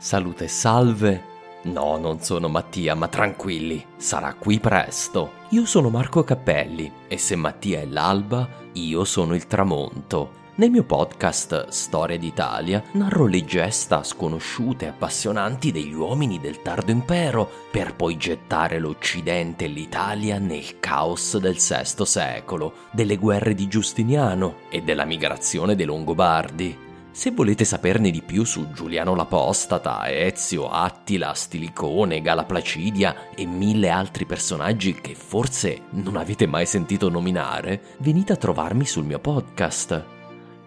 Salute e salve. No, non sono Mattia, ma tranquilli, sarà qui presto. Io sono Marco Cappelli e se Mattia è l'alba, io sono il tramonto. Nel mio podcast Storia d'Italia narro le gesta sconosciute e appassionanti degli uomini del tardo impero per poi gettare l'Occidente e l'Italia nel caos del VI secolo, delle guerre di Giustiniano e della migrazione dei Longobardi. Se volete saperne di più su Giuliano l'Apostata, Ezio, Attila, Stilicone, Gala Placidia e mille altri personaggi che forse non avete mai sentito nominare, venite a trovarmi sul mio podcast.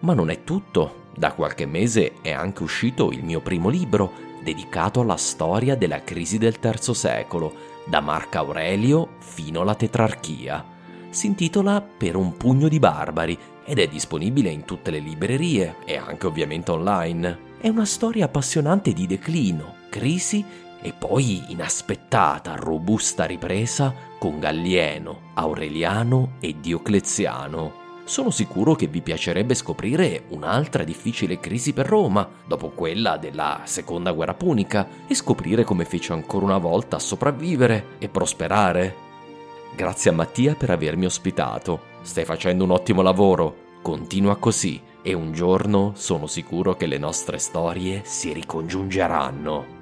Ma non è tutto. Da qualche mese è anche uscito il mio primo libro, dedicato alla storia della crisi del terzo secolo, da Marco Aurelio fino alla tetrarchia. Si intitola Per un pugno di barbari ed è disponibile in tutte le librerie e anche ovviamente online. È una storia appassionante di declino, crisi e poi inaspettata, robusta ripresa con Gallieno, Aureliano e Diocleziano. Sono sicuro che vi piacerebbe scoprire un'altra difficile crisi per Roma, dopo quella della seconda guerra punica, e scoprire come fece ancora una volta a sopravvivere e prosperare. Grazie a Mattia per avermi ospitato. Stai facendo un ottimo lavoro. Continua così e un giorno sono sicuro che le nostre storie si ricongiungeranno.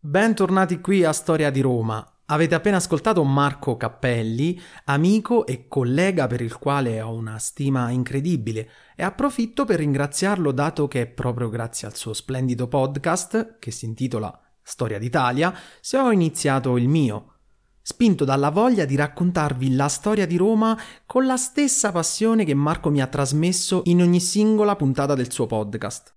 Bentornati qui a Storia di Roma. Avete appena ascoltato Marco Cappelli, amico e collega per il quale ho una stima incredibile e approfitto per ringraziarlo dato che è proprio grazie al suo splendido podcast, che si intitola Storia d'Italia, se ho iniziato il mio, spinto dalla voglia di raccontarvi la storia di Roma con la stessa passione che Marco mi ha trasmesso in ogni singola puntata del suo podcast.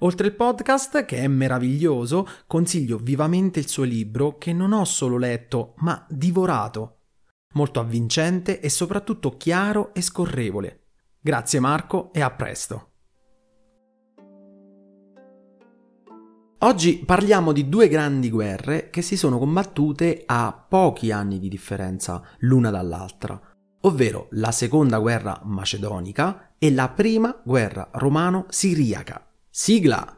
Oltre il podcast, che è meraviglioso, consiglio vivamente il suo libro che non ho solo letto, ma divorato. Molto avvincente e soprattutto chiaro e scorrevole. Grazie Marco e a presto. Oggi parliamo di due grandi guerre che si sono combattute a pochi anni di differenza l'una dall'altra, ovvero la seconda guerra macedonica e la prima guerra romano-siriaca. Sigla!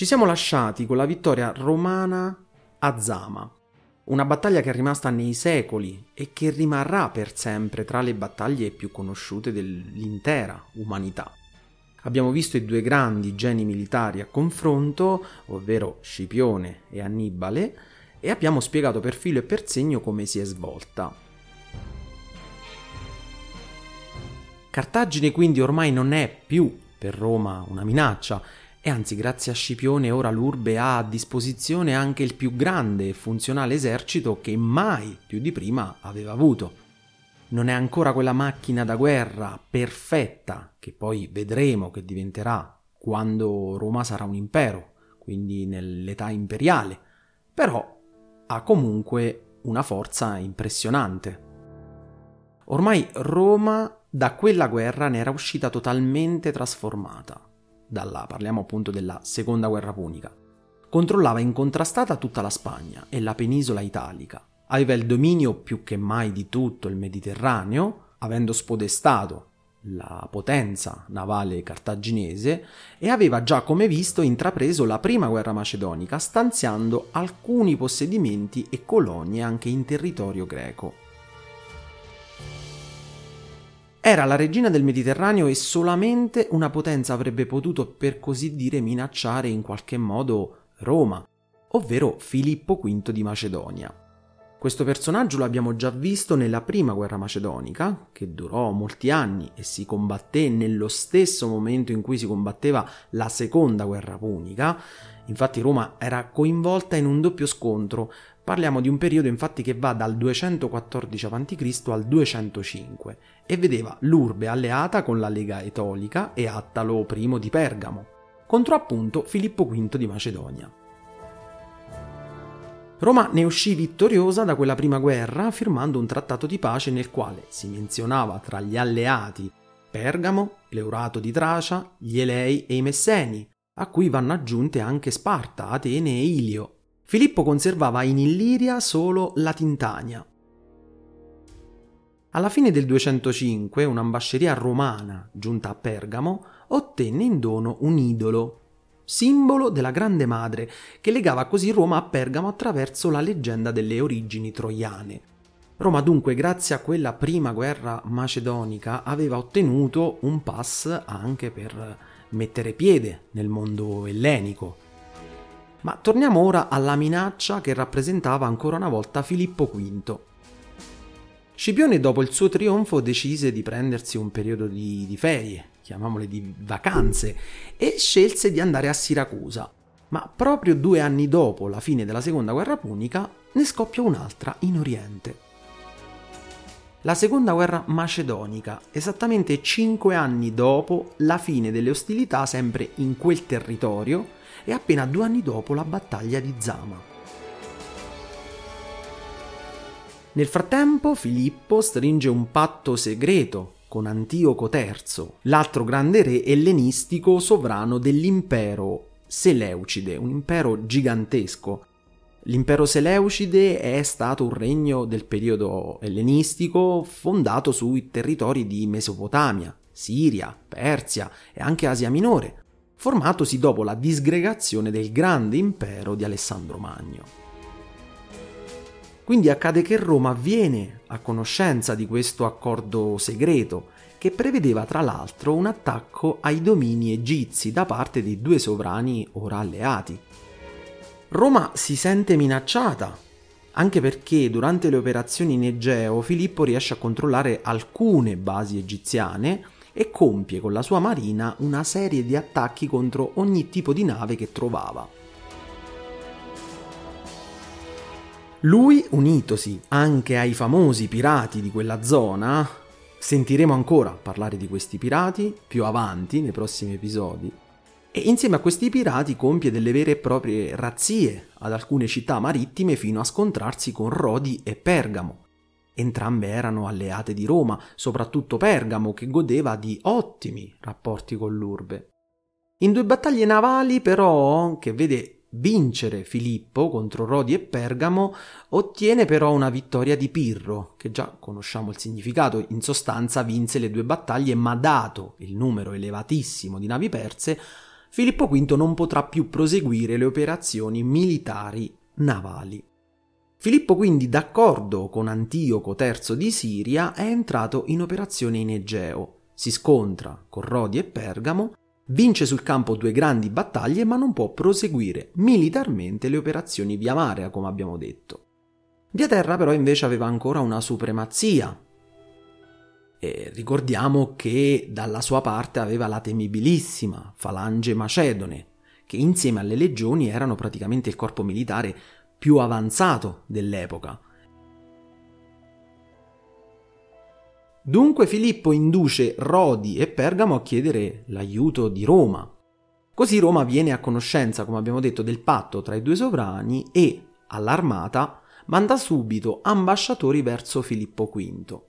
Ci siamo lasciati con la vittoria romana a Zama, una battaglia che è rimasta nei secoli e che rimarrà per sempre tra le battaglie più conosciute dell'intera umanità. Abbiamo visto i due grandi geni militari a confronto, ovvero Scipione e Annibale, e abbiamo spiegato per filo e per segno come si è svolta. Cartagine quindi ormai non è più per Roma una minaccia, e anzi grazie a Scipione ora l'urbe ha a disposizione anche il più grande e funzionale esercito che mai più di prima aveva avuto non è ancora quella macchina da guerra perfetta che poi vedremo che diventerà quando Roma sarà un impero, quindi nell'età imperiale, però ha comunque una forza impressionante. Ormai Roma da quella guerra ne era uscita totalmente trasformata. Dalla parliamo appunto della seconda guerra punica. Controllava incontrastata tutta la Spagna e la penisola italica aveva il dominio più che mai di tutto il Mediterraneo, avendo spodestato la potenza navale cartaginese e aveva già come visto intrapreso la prima guerra macedonica stanziando alcuni possedimenti e colonie anche in territorio greco. Era la regina del Mediterraneo e solamente una potenza avrebbe potuto per così dire minacciare in qualche modo Roma, ovvero Filippo V di Macedonia. Questo personaggio l'abbiamo già visto nella prima guerra macedonica, che durò molti anni e si combatté nello stesso momento in cui si combatteva la seconda guerra punica. Infatti Roma era coinvolta in un doppio scontro. Parliamo di un periodo infatti che va dal 214 a.C. al 205 e vedeva l'urbe alleata con la Lega Etolica e Attalo I di Pergamo, contro appunto Filippo V di Macedonia. Roma ne uscì vittoriosa da quella prima guerra firmando un trattato di pace nel quale si menzionava tra gli alleati Pergamo, l'Eurato di Tracia, gli Elei e i Messeni, a cui vanno aggiunte anche Sparta, Atene e Ilio. Filippo conservava in Illiria solo la Tintania. Alla fine del 205 un'ambasceria romana giunta a Pergamo ottenne in dono un idolo, simbolo della Grande Madre, che legava così Roma a Pergamo attraverso la leggenda delle origini troiane. Roma dunque, grazie a quella prima guerra macedonica, aveva ottenuto un pass anche per mettere piede nel mondo ellenico. Ma torniamo ora alla minaccia che rappresentava ancora una volta Filippo V. Scipione dopo il suo trionfo decise di prendersi un periodo di, di ferie, chiamiamole di vacanze, e scelse di andare a Siracusa. Ma proprio due anni dopo la fine della seconda guerra punica ne scoppia un'altra in Oriente la seconda guerra macedonica, esattamente cinque anni dopo la fine delle ostilità sempre in quel territorio e appena due anni dopo la battaglia di Zama. Nel frattempo Filippo stringe un patto segreto con Antioco III, l'altro grande re ellenistico sovrano dell'impero Seleucide, un impero gigantesco L'impero Seleucide è stato un regno del periodo ellenistico fondato sui territori di Mesopotamia, Siria, Persia e anche Asia Minore, formatosi dopo la disgregazione del grande impero di Alessandro Magno. Quindi accade che Roma viene a conoscenza di questo accordo segreto che prevedeva tra l'altro un attacco ai domini egizi da parte dei due sovrani ora alleati. Roma si sente minacciata, anche perché durante le operazioni in Egeo Filippo riesce a controllare alcune basi egiziane e compie con la sua marina una serie di attacchi contro ogni tipo di nave che trovava. Lui, unitosi anche ai famosi pirati di quella zona, sentiremo ancora parlare di questi pirati più avanti nei prossimi episodi, e insieme a questi pirati compie delle vere e proprie razzie ad alcune città marittime fino a scontrarsi con Rodi e Pergamo. Entrambe erano alleate di Roma, soprattutto Pergamo che godeva di ottimi rapporti con l'urbe. In due battaglie navali però, che vede vincere Filippo contro Rodi e Pergamo, ottiene però una vittoria di Pirro, che già conosciamo il significato, in sostanza vinse le due battaglie ma dato il numero elevatissimo di navi perse, Filippo V non potrà più proseguire le operazioni militari navali. Filippo quindi, d'accordo con Antioco III di Siria, è entrato in operazione in Egeo, si scontra con Rodi e Pergamo, vince sul campo due grandi battaglie ma non può proseguire militarmente le operazioni via mare, come abbiamo detto. Via terra però invece aveva ancora una supremazia, e ricordiamo che dalla sua parte aveva la temibilissima Falange Macedone, che insieme alle legioni erano praticamente il corpo militare più avanzato dell'epoca. Dunque Filippo induce Rodi e Pergamo a chiedere l'aiuto di Roma. Così Roma viene a conoscenza, come abbiamo detto, del patto tra i due sovrani e, all'armata, manda subito ambasciatori verso Filippo V.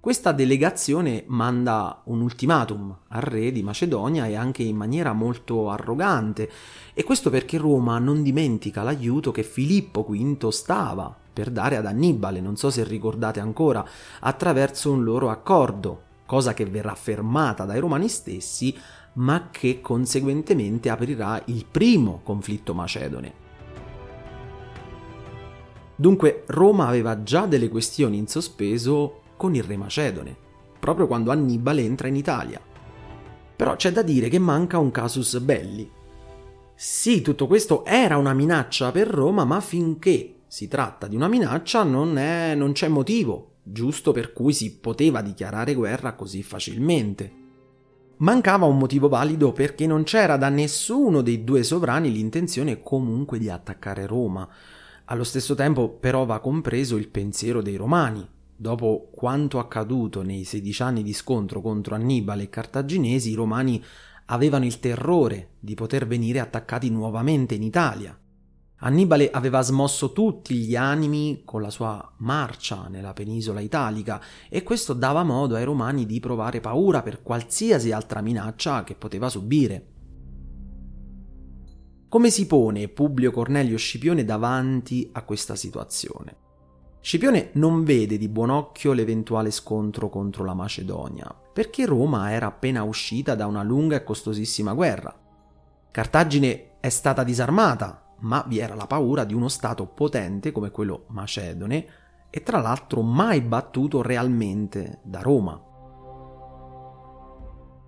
Questa delegazione manda un ultimatum al re di Macedonia e anche in maniera molto arrogante, e questo perché Roma non dimentica l'aiuto che Filippo V stava per dare ad Annibale, non so se ricordate ancora, attraverso un loro accordo, cosa che verrà fermata dai romani stessi, ma che conseguentemente aprirà il primo conflitto macedone. Dunque Roma aveva già delle questioni in sospeso con il re Macedone, proprio quando Annibale entra in Italia. Però c'è da dire che manca un casus belli. Sì, tutto questo era una minaccia per Roma, ma finché si tratta di una minaccia non, è, non c'è motivo giusto per cui si poteva dichiarare guerra così facilmente. Mancava un motivo valido perché non c'era da nessuno dei due sovrani l'intenzione comunque di attaccare Roma. Allo stesso tempo però va compreso il pensiero dei romani, Dopo quanto accaduto nei 16 anni di scontro contro Annibale e cartaginesi, i romani avevano il terrore di poter venire attaccati nuovamente in Italia. Annibale aveva smosso tutti gli animi con la sua marcia nella penisola italica e questo dava modo ai romani di provare paura per qualsiasi altra minaccia che poteva subire. Come si pone Publio Cornelio Scipione davanti a questa situazione? Scipione non vede di buon occhio l'eventuale scontro contro la Macedonia, perché Roma era appena uscita da una lunga e costosissima guerra. Cartagine è stata disarmata ma vi era la paura di uno stato potente come quello macedone e tra l'altro mai battuto realmente da Roma.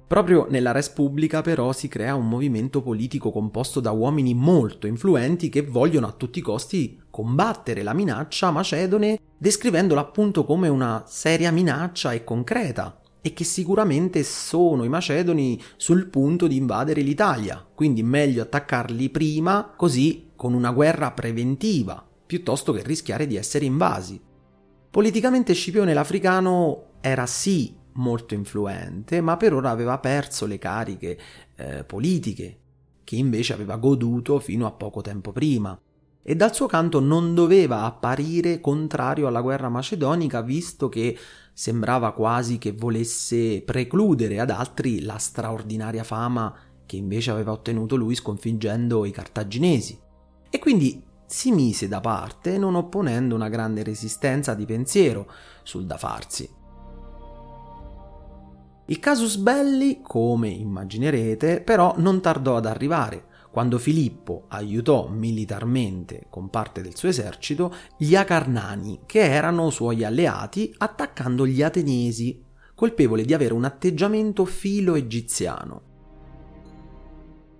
Proprio nella Res Pubblica però si crea un movimento politico composto da uomini molto influenti che vogliono a tutti i costi combattere la minaccia macedone descrivendola appunto come una seria minaccia e concreta e che sicuramente sono i macedoni sul punto di invadere l'Italia, quindi meglio attaccarli prima così con una guerra preventiva, piuttosto che rischiare di essere invasi. Politicamente Scipione l'Africano era sì molto influente, ma per ora aveva perso le cariche eh, politiche, che invece aveva goduto fino a poco tempo prima. E dal suo canto non doveva apparire contrario alla guerra macedonica, visto che sembrava quasi che volesse precludere ad altri la straordinaria fama che invece aveva ottenuto lui sconfiggendo i cartaginesi e quindi si mise da parte non opponendo una grande resistenza di pensiero sul da farsi. Il casus belli, come immaginerete, però non tardò ad arrivare, quando Filippo aiutò militarmente con parte del suo esercito gli Acarnani, che erano suoi alleati, attaccando gli Ateniesi, colpevoli di avere un atteggiamento filo-egiziano.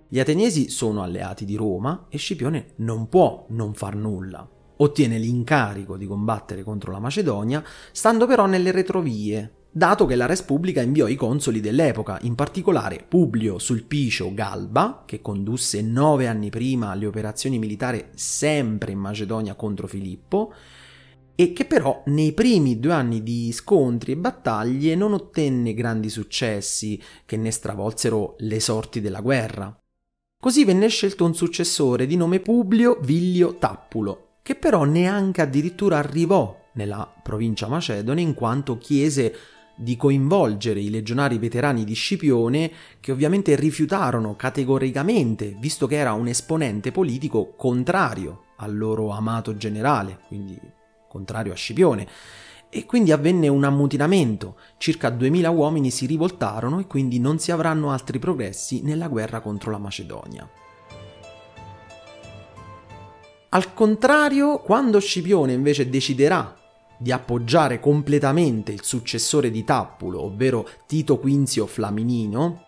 Gli ateniesi sono alleati di Roma e Scipione non può non far nulla. Ottiene l'incarico di combattere contro la Macedonia, stando però nelle retrovie, dato che la Respubblica inviò i consoli dell'epoca, in particolare Publio Sulpicio Galba, che condusse nove anni prima le operazioni militari sempre in Macedonia contro Filippo, e che però nei primi due anni di scontri e battaglie non ottenne grandi successi che ne stravolsero le sorti della guerra. Così venne scelto un successore di nome Publio Villio Tappulo, che però neanche addirittura arrivò nella provincia macedone in quanto chiese di coinvolgere i legionari veterani di Scipione che ovviamente rifiutarono categoricamente, visto che era un esponente politico contrario al loro amato generale, quindi contrario a Scipione e quindi avvenne un ammutinamento. Circa 2000 uomini si rivoltarono e quindi non si avranno altri progressi nella guerra contro la Macedonia. Al contrario, quando Scipione invece deciderà di appoggiare completamente il successore di Tappulo, ovvero Tito Quinzio Flaminino,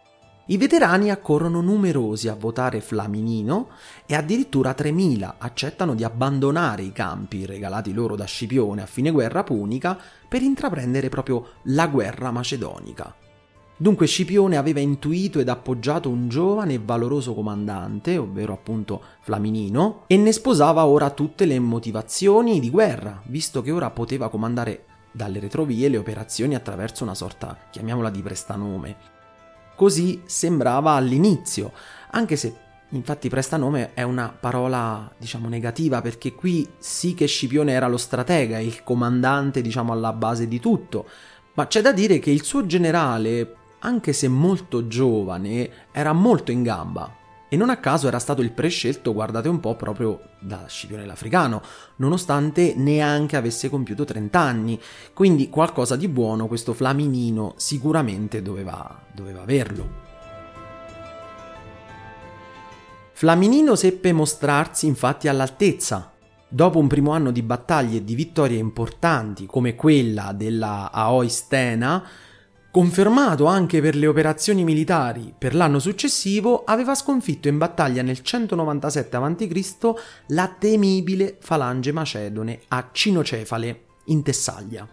i veterani accorrono numerosi a votare Flaminino e addirittura 3.000 accettano di abbandonare i campi regalati loro da Scipione a fine guerra punica per intraprendere proprio la guerra macedonica. Dunque Scipione aveva intuito ed appoggiato un giovane e valoroso comandante, ovvero appunto Flaminino, e ne sposava ora tutte le motivazioni di guerra, visto che ora poteva comandare dalle retrovie le operazioni attraverso una sorta, chiamiamola di prestanome. Così sembrava all'inizio, anche se infatti prestanome è una parola, diciamo, negativa, perché qui sì che Scipione era lo stratega, il comandante, diciamo, alla base di tutto, ma c'è da dire che il suo generale, anche se molto giovane, era molto in gamba, e non a caso era stato il prescelto, guardate un po', proprio da Scipione l'Africano, nonostante neanche avesse compiuto 30 anni, quindi qualcosa di buono questo Flaminino sicuramente doveva, doveva averlo. Flaminino seppe mostrarsi infatti all'altezza. Dopo un primo anno di battaglie e di vittorie importanti come quella della Aoistena, Confermato anche per le operazioni militari per l'anno successivo, aveva sconfitto in battaglia nel 197 a.C. la temibile falange macedone a Cinocefale, in Tessaglia.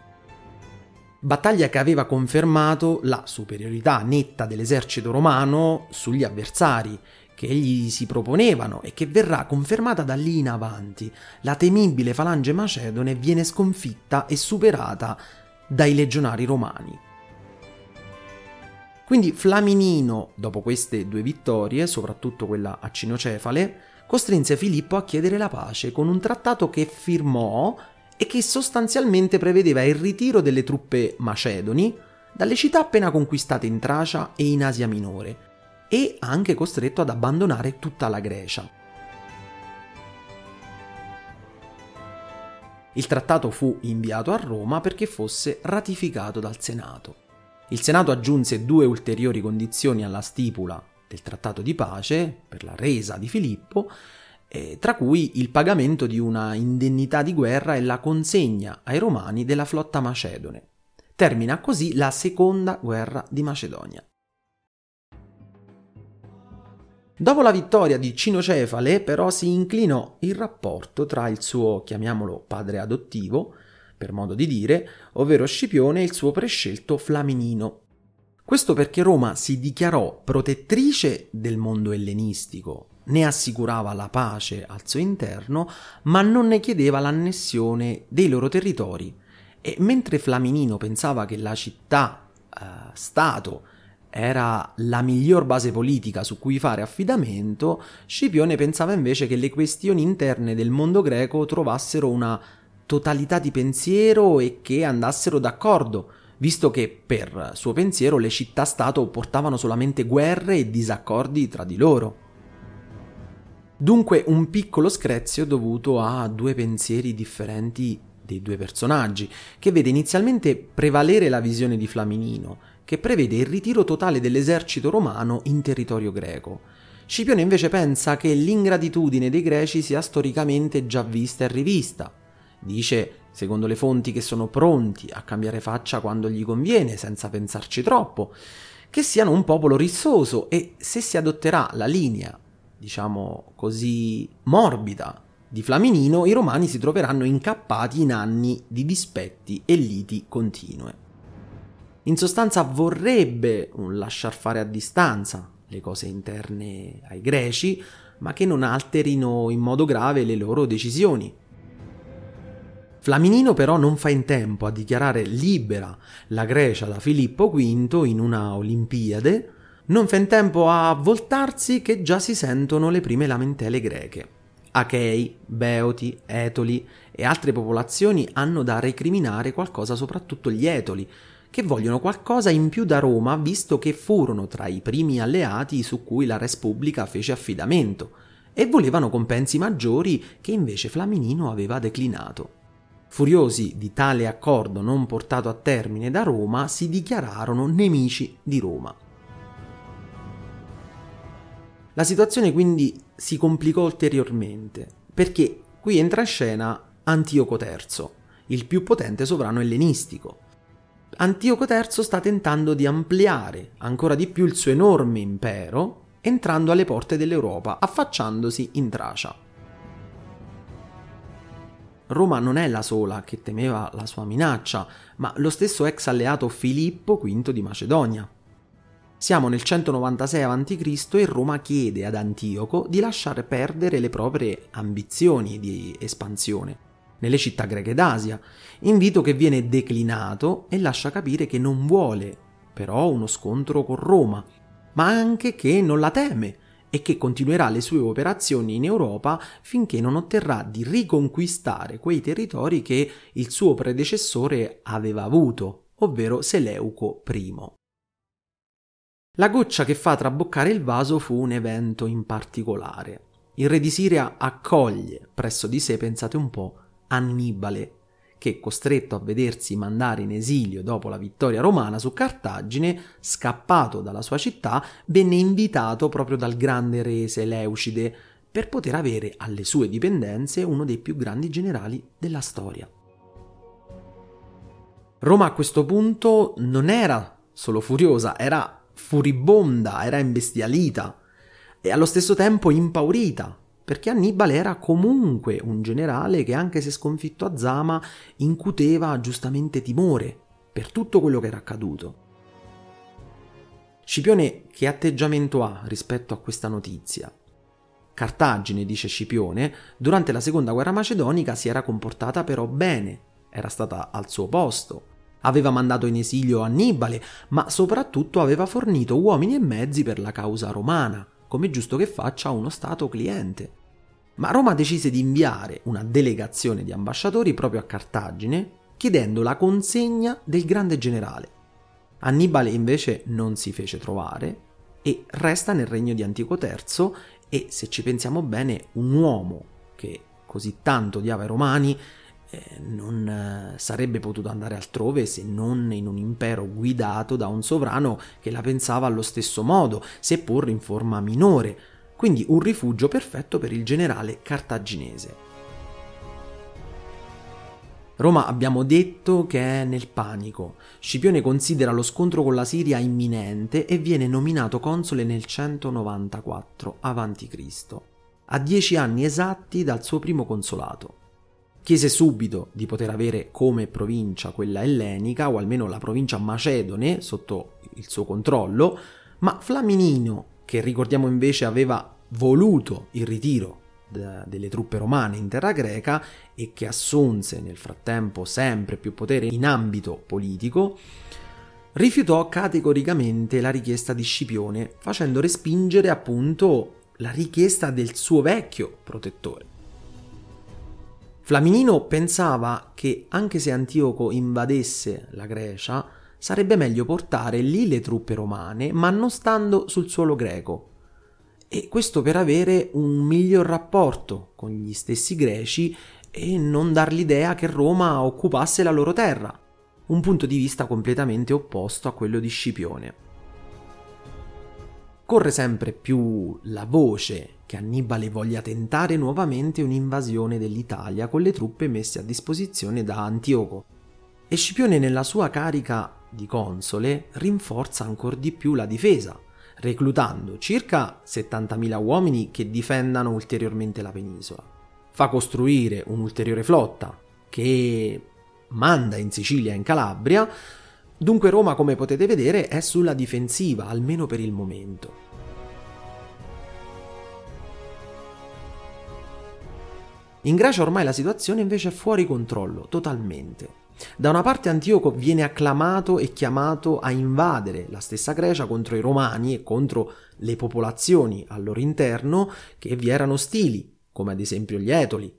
Battaglia che aveva confermato la superiorità netta dell'esercito romano sugli avversari che gli si proponevano e che verrà confermata da lì in avanti. La temibile falange macedone viene sconfitta e superata dai legionari romani. Quindi Flaminino, dopo queste due vittorie, soprattutto quella a Cinocefale, costrinse Filippo a chiedere la pace con un trattato che firmò e che sostanzialmente prevedeva il ritiro delle truppe macedoni dalle città appena conquistate in Tracia e in Asia Minore e anche costretto ad abbandonare tutta la Grecia. Il trattato fu inviato a Roma perché fosse ratificato dal Senato. Il Senato aggiunse due ulteriori condizioni alla stipula del trattato di pace per la resa di Filippo, eh, tra cui il pagamento di una indennità di guerra e la consegna ai romani della flotta macedone. Termina così la seconda guerra di Macedonia. Dopo la vittoria di Cinocefale, però, si inclinò il rapporto tra il suo, chiamiamolo padre adottivo, per modo di dire, ovvero Scipione e il suo prescelto Flaminino. Questo perché Roma si dichiarò protettrice del mondo ellenistico, ne assicurava la pace al suo interno, ma non ne chiedeva l'annessione dei loro territori. E mentre Flaminino pensava che la città eh, Stato era la miglior base politica su cui fare affidamento, Scipione pensava invece che le questioni interne del mondo greco trovassero una totalità di pensiero e che andassero d'accordo, visto che per suo pensiero le città-stato portavano solamente guerre e disaccordi tra di loro. Dunque un piccolo screzio dovuto a due pensieri differenti dei due personaggi, che vede inizialmente prevalere la visione di Flaminino, che prevede il ritiro totale dell'esercito romano in territorio greco. Scipione invece pensa che l'ingratitudine dei greci sia storicamente già vista e rivista. Dice, secondo le fonti, che sono pronti a cambiare faccia quando gli conviene, senza pensarci troppo, che siano un popolo rissoso e se si adotterà la linea, diciamo così, morbida di Flaminino, i romani si troveranno incappati in anni di dispetti e liti continue. In sostanza vorrebbe un lasciar fare a distanza le cose interne ai greci, ma che non alterino in modo grave le loro decisioni. Flaminino però non fa in tempo a dichiarare libera la Grecia da Filippo V in una Olimpiade, non fa in tempo a voltarsi che già si sentono le prime lamentele greche. Achei, Beoti, Etoli e altre popolazioni hanno da recriminare qualcosa soprattutto gli Etoli, che vogliono qualcosa in più da Roma visto che furono tra i primi alleati su cui la Res Pubblica fece affidamento e volevano compensi maggiori che invece Flaminino aveva declinato. Furiosi di tale accordo non portato a termine da Roma, si dichiararono nemici di Roma. La situazione quindi si complicò ulteriormente, perché qui entra in scena Antioco III, il più potente sovrano ellenistico, Antioco III sta tentando di ampliare ancora di più il suo enorme impero, entrando alle porte dell'Europa, affacciandosi in Tracia. Roma non è la sola che temeva la sua minaccia, ma lo stesso ex alleato Filippo V di Macedonia. Siamo nel 196 a.C. e Roma chiede ad Antioco di lasciare perdere le proprie ambizioni di espansione nelle città greche d'Asia, invito che viene declinato e lascia capire che non vuole però uno scontro con Roma, ma anche che non la teme e che continuerà le sue operazioni in Europa finché non otterrà di riconquistare quei territori che il suo predecessore aveva avuto, ovvero Seleuco I. La goccia che fa traboccare il vaso fu un evento in particolare. Il re di Siria accoglie presso di sé, pensate un po', Annibale, che, costretto a vedersi mandare in esilio dopo la vittoria romana su Cartagine, scappato dalla sua città, venne invitato proprio dal grande re Seleucide per poter avere alle sue dipendenze uno dei più grandi generali della storia. Roma a questo punto non era solo furiosa, era furibonda, era imbestialita e allo stesso tempo impaurita perché Annibale era comunque un generale che anche se sconfitto a Zama incuteva giustamente timore per tutto quello che era accaduto. Scipione che atteggiamento ha rispetto a questa notizia? Cartagine, dice Scipione, durante la seconda guerra macedonica si era comportata però bene, era stata al suo posto, aveva mandato in esilio Annibale, ma soprattutto aveva fornito uomini e mezzi per la causa romana come giusto che faccia uno Stato cliente. Ma Roma decise di inviare una delegazione di ambasciatori proprio a Cartagine chiedendo la consegna del grande generale. Annibale invece non si fece trovare e resta nel regno di Antico III e, se ci pensiamo bene, un uomo che così tanto odiava i romani eh, non eh, sarebbe potuto andare altrove se non in un impero guidato da un sovrano che la pensava allo stesso modo, seppur in forma minore, quindi un rifugio perfetto per il generale cartaginese. Roma abbiamo detto che è nel panico. Scipione considera lo scontro con la Siria imminente e viene nominato console nel 194 a.C., a dieci anni esatti dal suo primo consolato. Chiese subito di poter avere come provincia quella ellenica, o almeno la provincia macedone, sotto il suo controllo, ma Flaminino, che ricordiamo invece aveva voluto il ritiro delle truppe romane in terra greca e che assunse nel frattempo sempre più potere in ambito politico, rifiutò categoricamente la richiesta di Scipione, facendo respingere appunto la richiesta del suo vecchio protettore. Flaminino pensava che anche se Antioco invadesse la Grecia, sarebbe meglio portare lì le truppe romane, ma non stando sul suolo greco, e questo per avere un miglior rapporto con gli stessi greci e non dar l'idea che Roma occupasse la loro terra, un punto di vista completamente opposto a quello di Scipione. Corre sempre più la voce che Annibale voglia tentare nuovamente un'invasione dell'Italia con le truppe messe a disposizione da Antioco. E Scipione nella sua carica di console rinforza ancora di più la difesa, reclutando circa 70.000 uomini che difendano ulteriormente la penisola. Fa costruire un'ulteriore flotta che manda in Sicilia e in Calabria, dunque Roma, come potete vedere, è sulla difensiva, almeno per il momento. In Grecia ormai la situazione invece è fuori controllo, totalmente. Da una parte Antioco viene acclamato e chiamato a invadere la stessa Grecia contro i Romani e contro le popolazioni al loro interno che vi erano ostili, come ad esempio gli Etoli.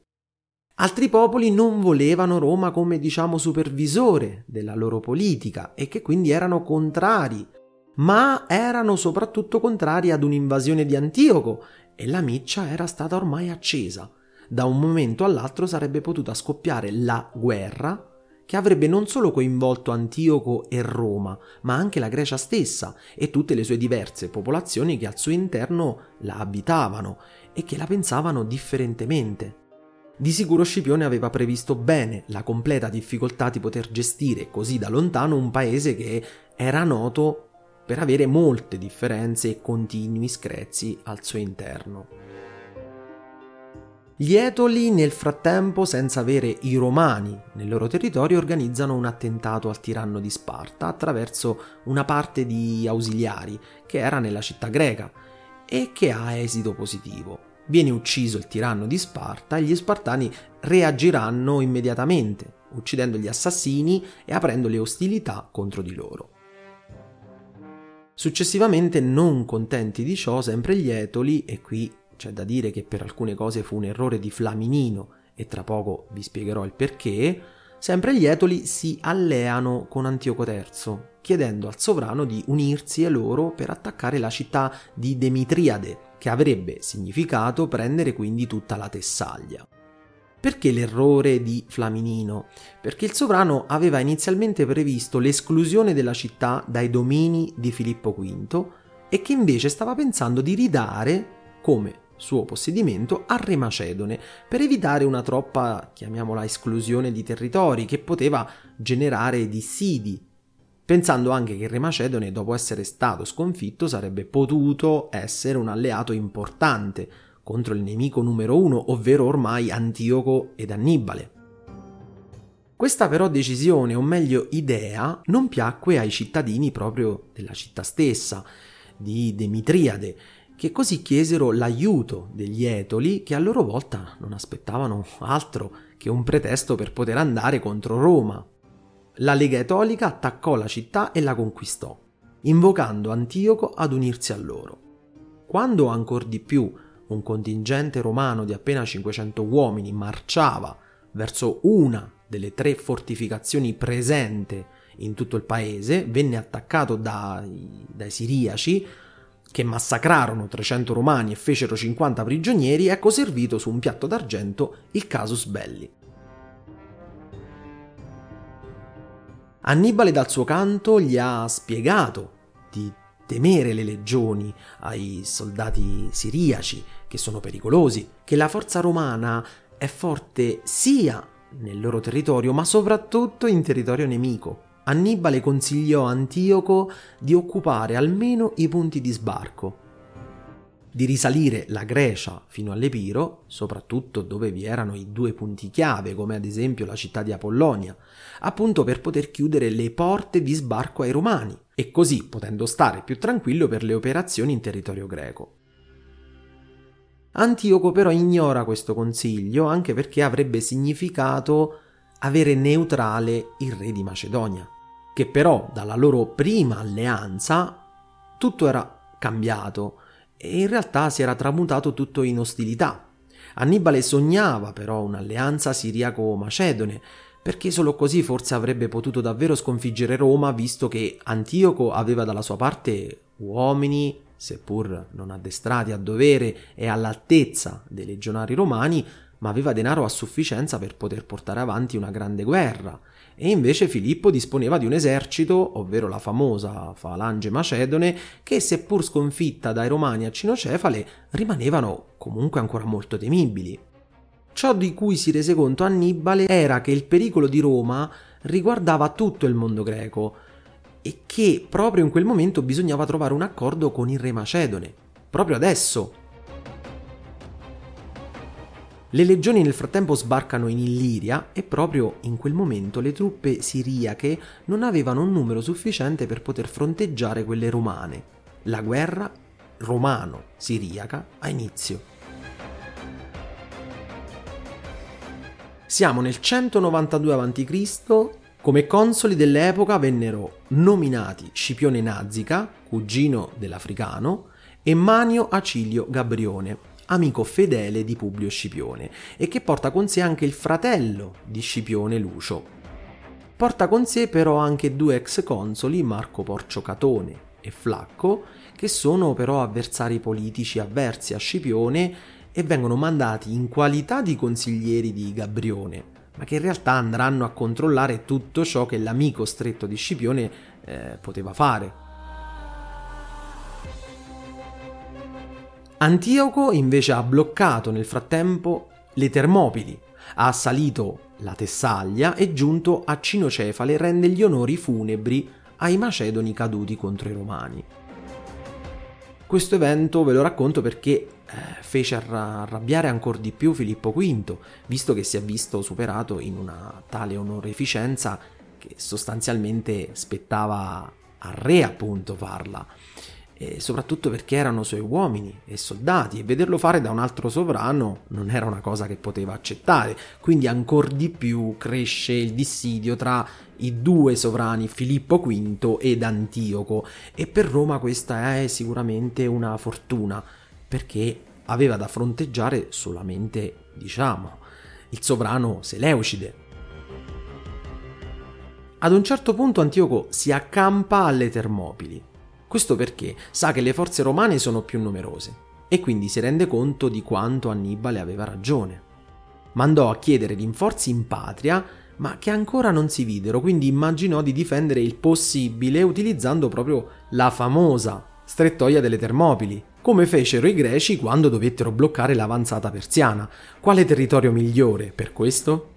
Altri popoli non volevano Roma come diciamo supervisore della loro politica e che quindi erano contrari, ma erano soprattutto contrari ad un'invasione di Antioco e la miccia era stata ormai accesa. Da un momento all'altro sarebbe potuta scoppiare la guerra che avrebbe non solo coinvolto Antioco e Roma, ma anche la Grecia stessa e tutte le sue diverse popolazioni che al suo interno la abitavano e che la pensavano differentemente. Di sicuro Scipione aveva previsto bene la completa difficoltà di poter gestire così da lontano un paese che era noto per avere molte differenze e continui screzi al suo interno. Gli Etoli nel frattempo, senza avere i Romani nel loro territorio, organizzano un attentato al tiranno di Sparta attraverso una parte di ausiliari che era nella città greca e che ha esito positivo. Viene ucciso il tiranno di Sparta e gli spartani reagiranno immediatamente, uccidendo gli assassini e aprendo le ostilità contro di loro. Successivamente, non contenti di ciò, sempre gli Etoli, e qui c'è da dire che per alcune cose fu un errore di Flaminino e tra poco vi spiegherò il perché. Sempre gli Etoli si alleano con Antioco III, chiedendo al sovrano di unirsi a loro per attaccare la città di Demitriade, che avrebbe significato prendere quindi tutta la Tessaglia. Perché l'errore di Flaminino? Perché il sovrano aveva inizialmente previsto l'esclusione della città dai domini di Filippo V e che invece stava pensando di ridare, come suo possedimento al re macedone per evitare una troppa, chiamiamola, esclusione di territori che poteva generare dissidi, pensando anche che re macedone dopo essere stato sconfitto sarebbe potuto essere un alleato importante contro il nemico numero uno, ovvero ormai Antioco ed Annibale. Questa però decisione, o meglio idea, non piacque ai cittadini proprio della città stessa, di Demitriade, che così chiesero l'aiuto degli Etoli che a loro volta non aspettavano altro che un pretesto per poter andare contro Roma. La Lega Etolica attaccò la città e la conquistò, invocando Antioco ad unirsi a loro. Quando ancor di più un contingente romano di appena 500 uomini marciava verso una delle tre fortificazioni presenti in tutto il paese, venne attaccato dai, dai siriaci che massacrarono 300 romani e fecero 50 prigionieri, ecco servito su un piatto d'argento il casus belli. Annibale dal suo canto gli ha spiegato di temere le legioni ai soldati siriaci, che sono pericolosi, che la forza romana è forte sia nel loro territorio, ma soprattutto in territorio nemico. Annibale consigliò a Antioco di occupare almeno i punti di sbarco, di risalire la Grecia fino all'Epiro, soprattutto dove vi erano i due punti chiave, come ad esempio la città di Apollonia, appunto per poter chiudere le porte di sbarco ai romani e così potendo stare più tranquillo per le operazioni in territorio greco. Antioco però ignora questo consiglio anche perché avrebbe significato avere neutrale il re di Macedonia, che però dalla loro prima alleanza tutto era cambiato e in realtà si era tramutato tutto in ostilità. Annibale sognava però un'alleanza siriaco-macedone, perché solo così forse avrebbe potuto davvero sconfiggere Roma, visto che Antioco aveva dalla sua parte uomini, seppur non addestrati a dovere e all'altezza dei legionari romani, ma aveva denaro a sufficienza per poter portare avanti una grande guerra. E invece Filippo disponeva di un esercito, ovvero la famosa falange macedone, che seppur sconfitta dai romani a Cinocefale, rimanevano comunque ancora molto temibili. Ciò di cui si rese conto Annibale era che il pericolo di Roma riguardava tutto il mondo greco, e che proprio in quel momento bisognava trovare un accordo con il re Macedone, proprio adesso. Le legioni nel frattempo sbarcano in Illiria e proprio in quel momento le truppe siriache non avevano un numero sufficiente per poter fronteggiare quelle romane. La guerra romano-siriaca ha inizio. Siamo nel 192 a.C. Come consoli dell'epoca vennero nominati Scipione Nazica, cugino dell'Africano, e Manio Acilio Gabrione, amico fedele di Publio Scipione, e che porta con sé anche il fratello di Scipione Lucio. Porta con sé però anche due ex consoli, Marco Porcio Catone e Flacco, che sono però avversari politici avversi a Scipione e vengono mandati in qualità di consiglieri di Gabrione, ma che in realtà andranno a controllare tutto ciò che l'amico stretto di Scipione eh, poteva fare. Antioco invece ha bloccato nel frattempo le Termopili, ha assalito la Tessaglia e giunto a Cinocefale rende gli onori funebri ai macedoni caduti contro i romani. Questo evento ve lo racconto perché eh, fece arrabbiare ancora di più Filippo V, visto che si è visto superato in una tale onorificenza che sostanzialmente spettava al re appunto farla e soprattutto perché erano suoi uomini e soldati e vederlo fare da un altro sovrano non era una cosa che poteva accettare, quindi ancora di più cresce il dissidio tra i due sovrani Filippo V ed Antioco e per Roma questa è sicuramente una fortuna perché aveva da fronteggiare solamente, diciamo, il sovrano Seleucide. Ad un certo punto Antioco si accampa alle Termopili. Questo perché sa che le forze romane sono più numerose e quindi si rende conto di quanto Annibale aveva ragione. Mandò a chiedere rinforzi in patria, ma che ancora non si videro, quindi immaginò di difendere il possibile utilizzando proprio la famosa strettoia delle Termopili, come fecero i greci quando dovettero bloccare l'avanzata persiana. Quale territorio migliore per questo?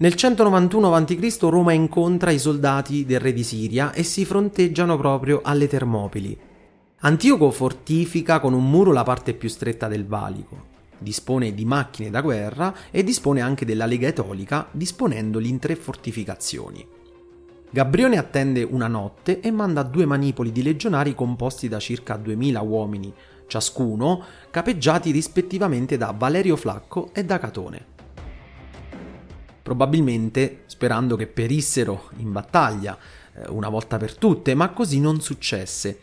Nel 191 a.C. Roma incontra i soldati del re di Siria e si fronteggiano proprio alle Termopili. Antioco fortifica con un muro la parte più stretta del valico, dispone di macchine da guerra e dispone anche della Lega Etolica, disponendoli in tre fortificazioni. Gabrione attende una notte e manda due manipoli di legionari composti da circa 2000 uomini, ciascuno capeggiati rispettivamente da Valerio Flacco e da Catone. Probabilmente sperando che perissero in battaglia eh, una volta per tutte, ma così non successe.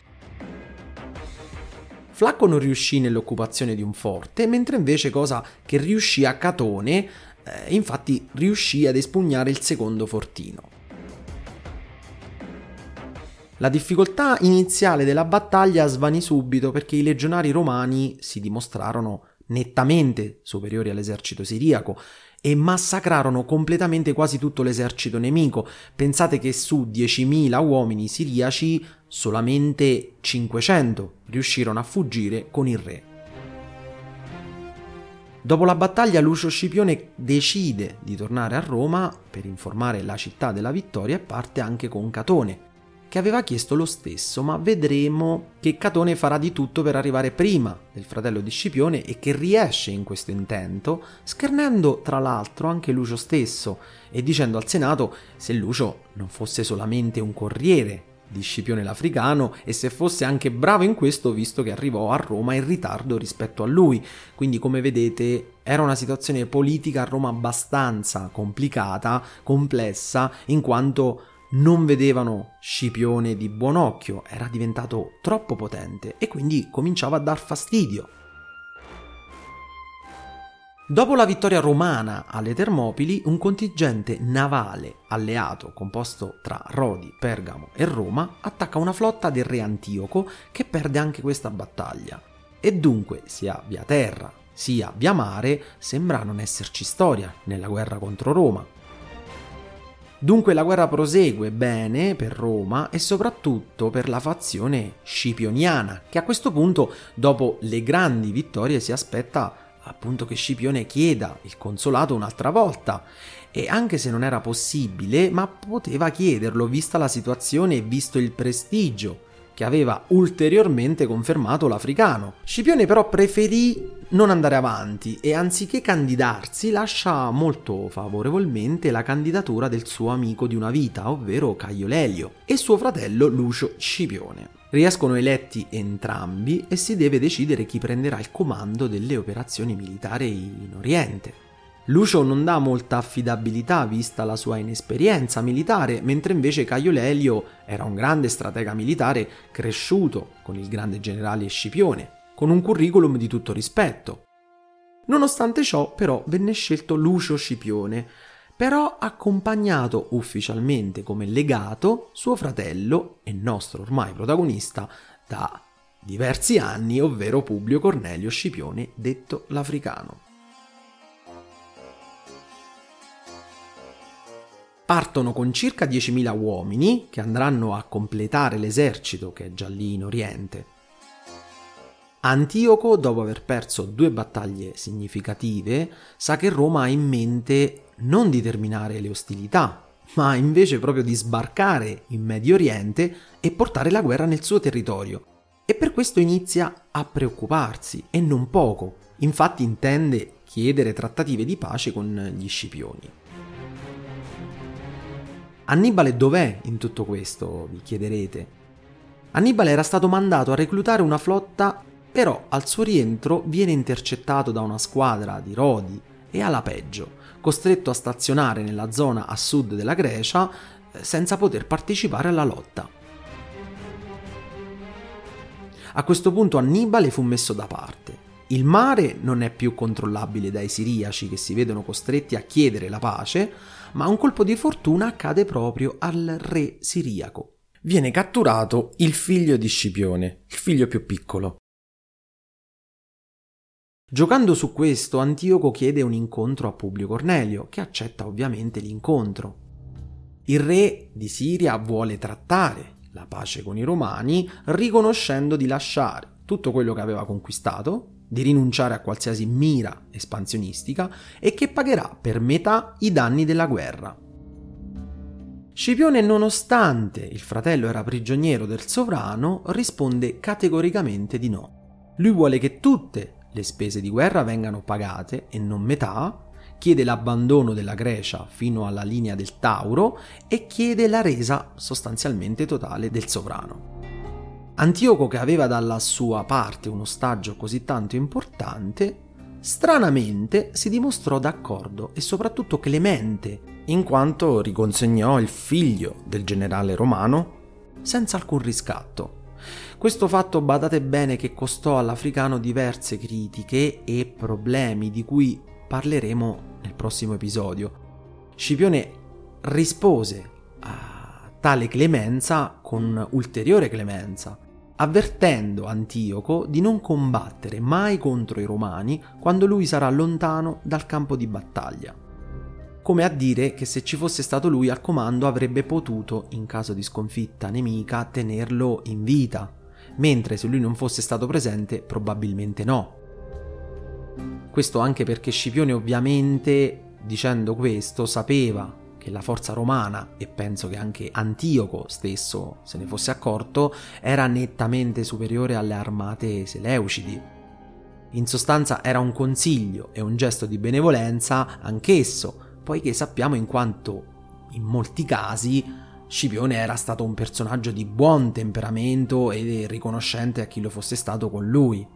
Flacco non riuscì nell'occupazione di un forte, mentre invece cosa che riuscì a Catone, eh, infatti riuscì ad espugnare il secondo fortino. La difficoltà iniziale della battaglia svanì subito perché i legionari romani si dimostrarono nettamente superiori all'esercito siriaco e massacrarono completamente quasi tutto l'esercito nemico. Pensate che su 10.000 uomini siriaci solamente 500 riuscirono a fuggire con il re. Dopo la battaglia Lucio Scipione decide di tornare a Roma per informare la città della vittoria e parte anche con Catone, che aveva chiesto lo stesso, ma vedremo che Catone farà di tutto per arrivare prima del fratello di Scipione e che riesce in questo intento, schernendo tra l'altro anche Lucio stesso e dicendo al Senato se Lucio non fosse solamente un corriere di Scipione l'Africano e se fosse anche bravo in questo visto che arrivò a Roma in ritardo rispetto a lui. Quindi come vedete era una situazione politica a Roma abbastanza complicata, complessa, in quanto non vedevano Scipione di buon occhio, era diventato troppo potente e quindi cominciava a dar fastidio. Dopo la vittoria romana alle Termopili, un contingente navale alleato composto tra Rodi, Pergamo e Roma attacca una flotta del re Antioco che perde anche questa battaglia. E dunque sia via terra sia via mare sembra non esserci storia nella guerra contro Roma. Dunque la guerra prosegue bene per Roma e soprattutto per la fazione scipioniana, che a questo punto, dopo le grandi vittorie, si aspetta appunto che Scipione chieda il consolato un'altra volta. E anche se non era possibile, ma poteva chiederlo, vista la situazione e visto il prestigio che aveva ulteriormente confermato l'africano. Scipione però preferì non andare avanti e anziché candidarsi lascia molto favorevolmente la candidatura del suo amico di una vita, ovvero Caio Lelio, e suo fratello Lucio Scipione. Riescono eletti entrambi e si deve decidere chi prenderà il comando delle operazioni militari in Oriente. Lucio non dà molta affidabilità vista la sua inesperienza militare, mentre invece Caio Lelio era un grande stratega militare cresciuto con il grande generale Scipione, con un curriculum di tutto rispetto. Nonostante ciò, però, venne scelto Lucio Scipione, però accompagnato ufficialmente come legato suo fratello e nostro ormai protagonista da diversi anni, ovvero Publio Cornelio Scipione, detto l'Africano. Partono con circa 10.000 uomini che andranno a completare l'esercito che è già lì in Oriente. Antioco, dopo aver perso due battaglie significative, sa che Roma ha in mente non di terminare le ostilità, ma invece proprio di sbarcare in Medio Oriente e portare la guerra nel suo territorio. E per questo inizia a preoccuparsi, e non poco. Infatti intende chiedere trattative di pace con gli Scipioni. Annibale dov'è in tutto questo, vi chiederete? Annibale era stato mandato a reclutare una flotta, però al suo rientro viene intercettato da una squadra di Rodi e alla peggio, costretto a stazionare nella zona a sud della Grecia eh, senza poter partecipare alla lotta. A questo punto Annibale fu messo da parte. Il mare non è più controllabile dai siriaci che si vedono costretti a chiedere la pace, ma un colpo di fortuna accade proprio al re siriaco. Viene catturato il figlio di Scipione, il figlio più piccolo. Giocando su questo, Antioco chiede un incontro a Publio Cornelio, che accetta ovviamente l'incontro. Il re di Siria vuole trattare la pace con i romani, riconoscendo di lasciare tutto quello che aveva conquistato, di rinunciare a qualsiasi mira espansionistica e che pagherà per metà i danni della guerra. Scipione, nonostante il fratello era prigioniero del sovrano, risponde categoricamente di no. Lui vuole che tutte le spese di guerra vengano pagate e non metà, chiede l'abbandono della Grecia fino alla linea del Tauro e chiede la resa sostanzialmente totale del sovrano. Antioco, che aveva dalla sua parte un ostaggio così tanto importante, stranamente si dimostrò d'accordo e soprattutto clemente, in quanto riconsegnò il figlio del generale romano senza alcun riscatto. Questo fatto badate bene che costò all'africano diverse critiche e problemi di cui parleremo nel prossimo episodio. Scipione rispose a tale clemenza con ulteriore clemenza, avvertendo Antioco di non combattere mai contro i romani quando lui sarà lontano dal campo di battaglia. Come a dire che se ci fosse stato lui al comando avrebbe potuto, in caso di sconfitta nemica, tenerlo in vita, mentre se lui non fosse stato presente probabilmente no. Questo anche perché Scipione ovviamente, dicendo questo, sapeva la forza romana, e penso che anche Antioco stesso se ne fosse accorto, era nettamente superiore alle armate seleucidi. In sostanza era un consiglio e un gesto di benevolenza anch'esso, poiché sappiamo in quanto in molti casi Scipione era stato un personaggio di buon temperamento e riconoscente a chi lo fosse stato con lui.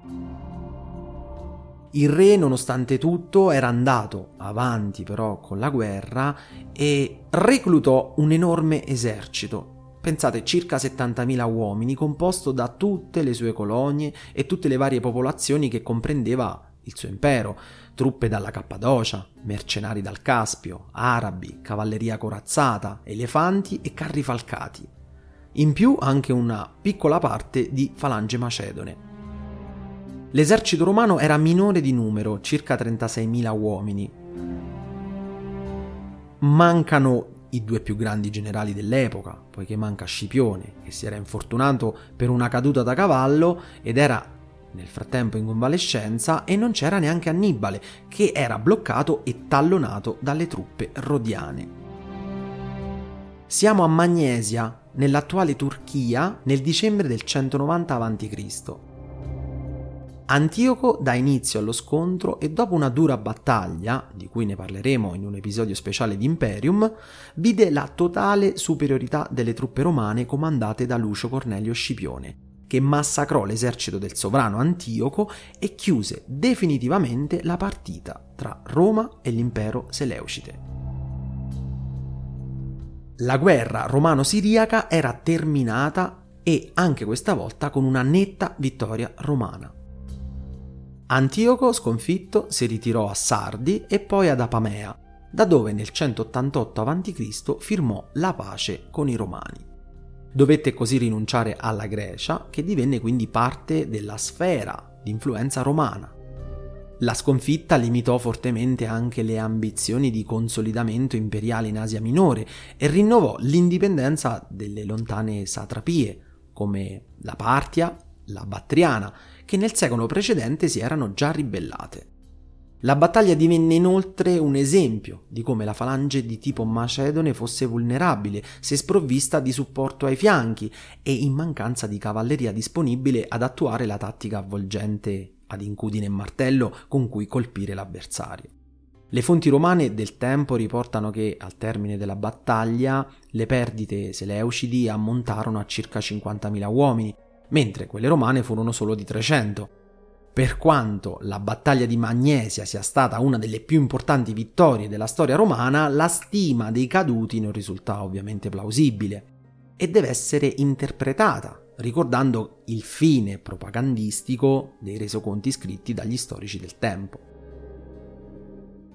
Il re, nonostante tutto, era andato avanti però con la guerra e reclutò un enorme esercito. Pensate, circa 70.000 uomini, composto da tutte le sue colonie e tutte le varie popolazioni che comprendeva il suo impero, truppe dalla Cappadocia, mercenari dal Caspio, arabi, cavalleria corazzata, elefanti e carri falcati. In più anche una piccola parte di falange macedone. L'esercito romano era minore di numero, circa 36.000 uomini. Mancano i due più grandi generali dell'epoca, poiché manca Scipione, che si era infortunato per una caduta da cavallo ed era nel frattempo in convalescenza, e non c'era neanche Annibale, che era bloccato e tallonato dalle truppe rodiane. Siamo a Magnesia, nell'attuale Turchia, nel dicembre del 190 a.C. Antioco dà inizio allo scontro e dopo una dura battaglia, di cui ne parleremo in un episodio speciale di Imperium, vide la totale superiorità delle truppe romane comandate da Lucio Cornelio Scipione, che massacrò l'esercito del sovrano Antioco e chiuse definitivamente la partita tra Roma e l'impero Seleucide. La guerra romano-siriaca era terminata e anche questa volta con una netta vittoria romana. Antioco, sconfitto, si ritirò a Sardi e poi ad Apamea, da dove nel 188 a.C. firmò la pace con i Romani. Dovette così rinunciare alla Grecia, che divenne quindi parte della sfera di influenza romana. La sconfitta limitò fortemente anche le ambizioni di consolidamento imperiale in Asia Minore e rinnovò l'indipendenza delle lontane satrapie, come la Partia, la Battriana, che nel secolo precedente si erano già ribellate. La battaglia divenne inoltre un esempio di come la falange di tipo macedone fosse vulnerabile se sprovvista di supporto ai fianchi e in mancanza di cavalleria disponibile ad attuare la tattica avvolgente ad incudine e martello con cui colpire l'avversario. Le fonti romane del tempo riportano che al termine della battaglia le perdite seleucidi ammontarono a circa 50.000 uomini, mentre quelle romane furono solo di 300. Per quanto la battaglia di Magnesia sia stata una delle più importanti vittorie della storia romana, la stima dei caduti non risulta ovviamente plausibile e deve essere interpretata ricordando il fine propagandistico dei resoconti scritti dagli storici del tempo.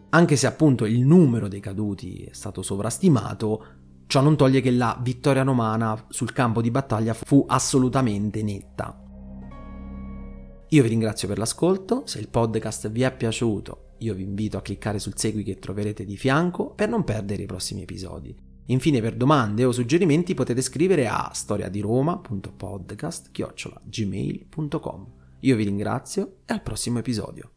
Anche se appunto il numero dei caduti è stato sovrastimato, Ciò non toglie che la vittoria romana sul campo di battaglia fu assolutamente netta. Io vi ringrazio per l'ascolto, se il podcast vi è piaciuto io vi invito a cliccare sul segui che troverete di fianco per non perdere i prossimi episodi. Infine per domande o suggerimenti potete scrivere a storiadiroma.podcast.gmail.com Io vi ringrazio e al prossimo episodio.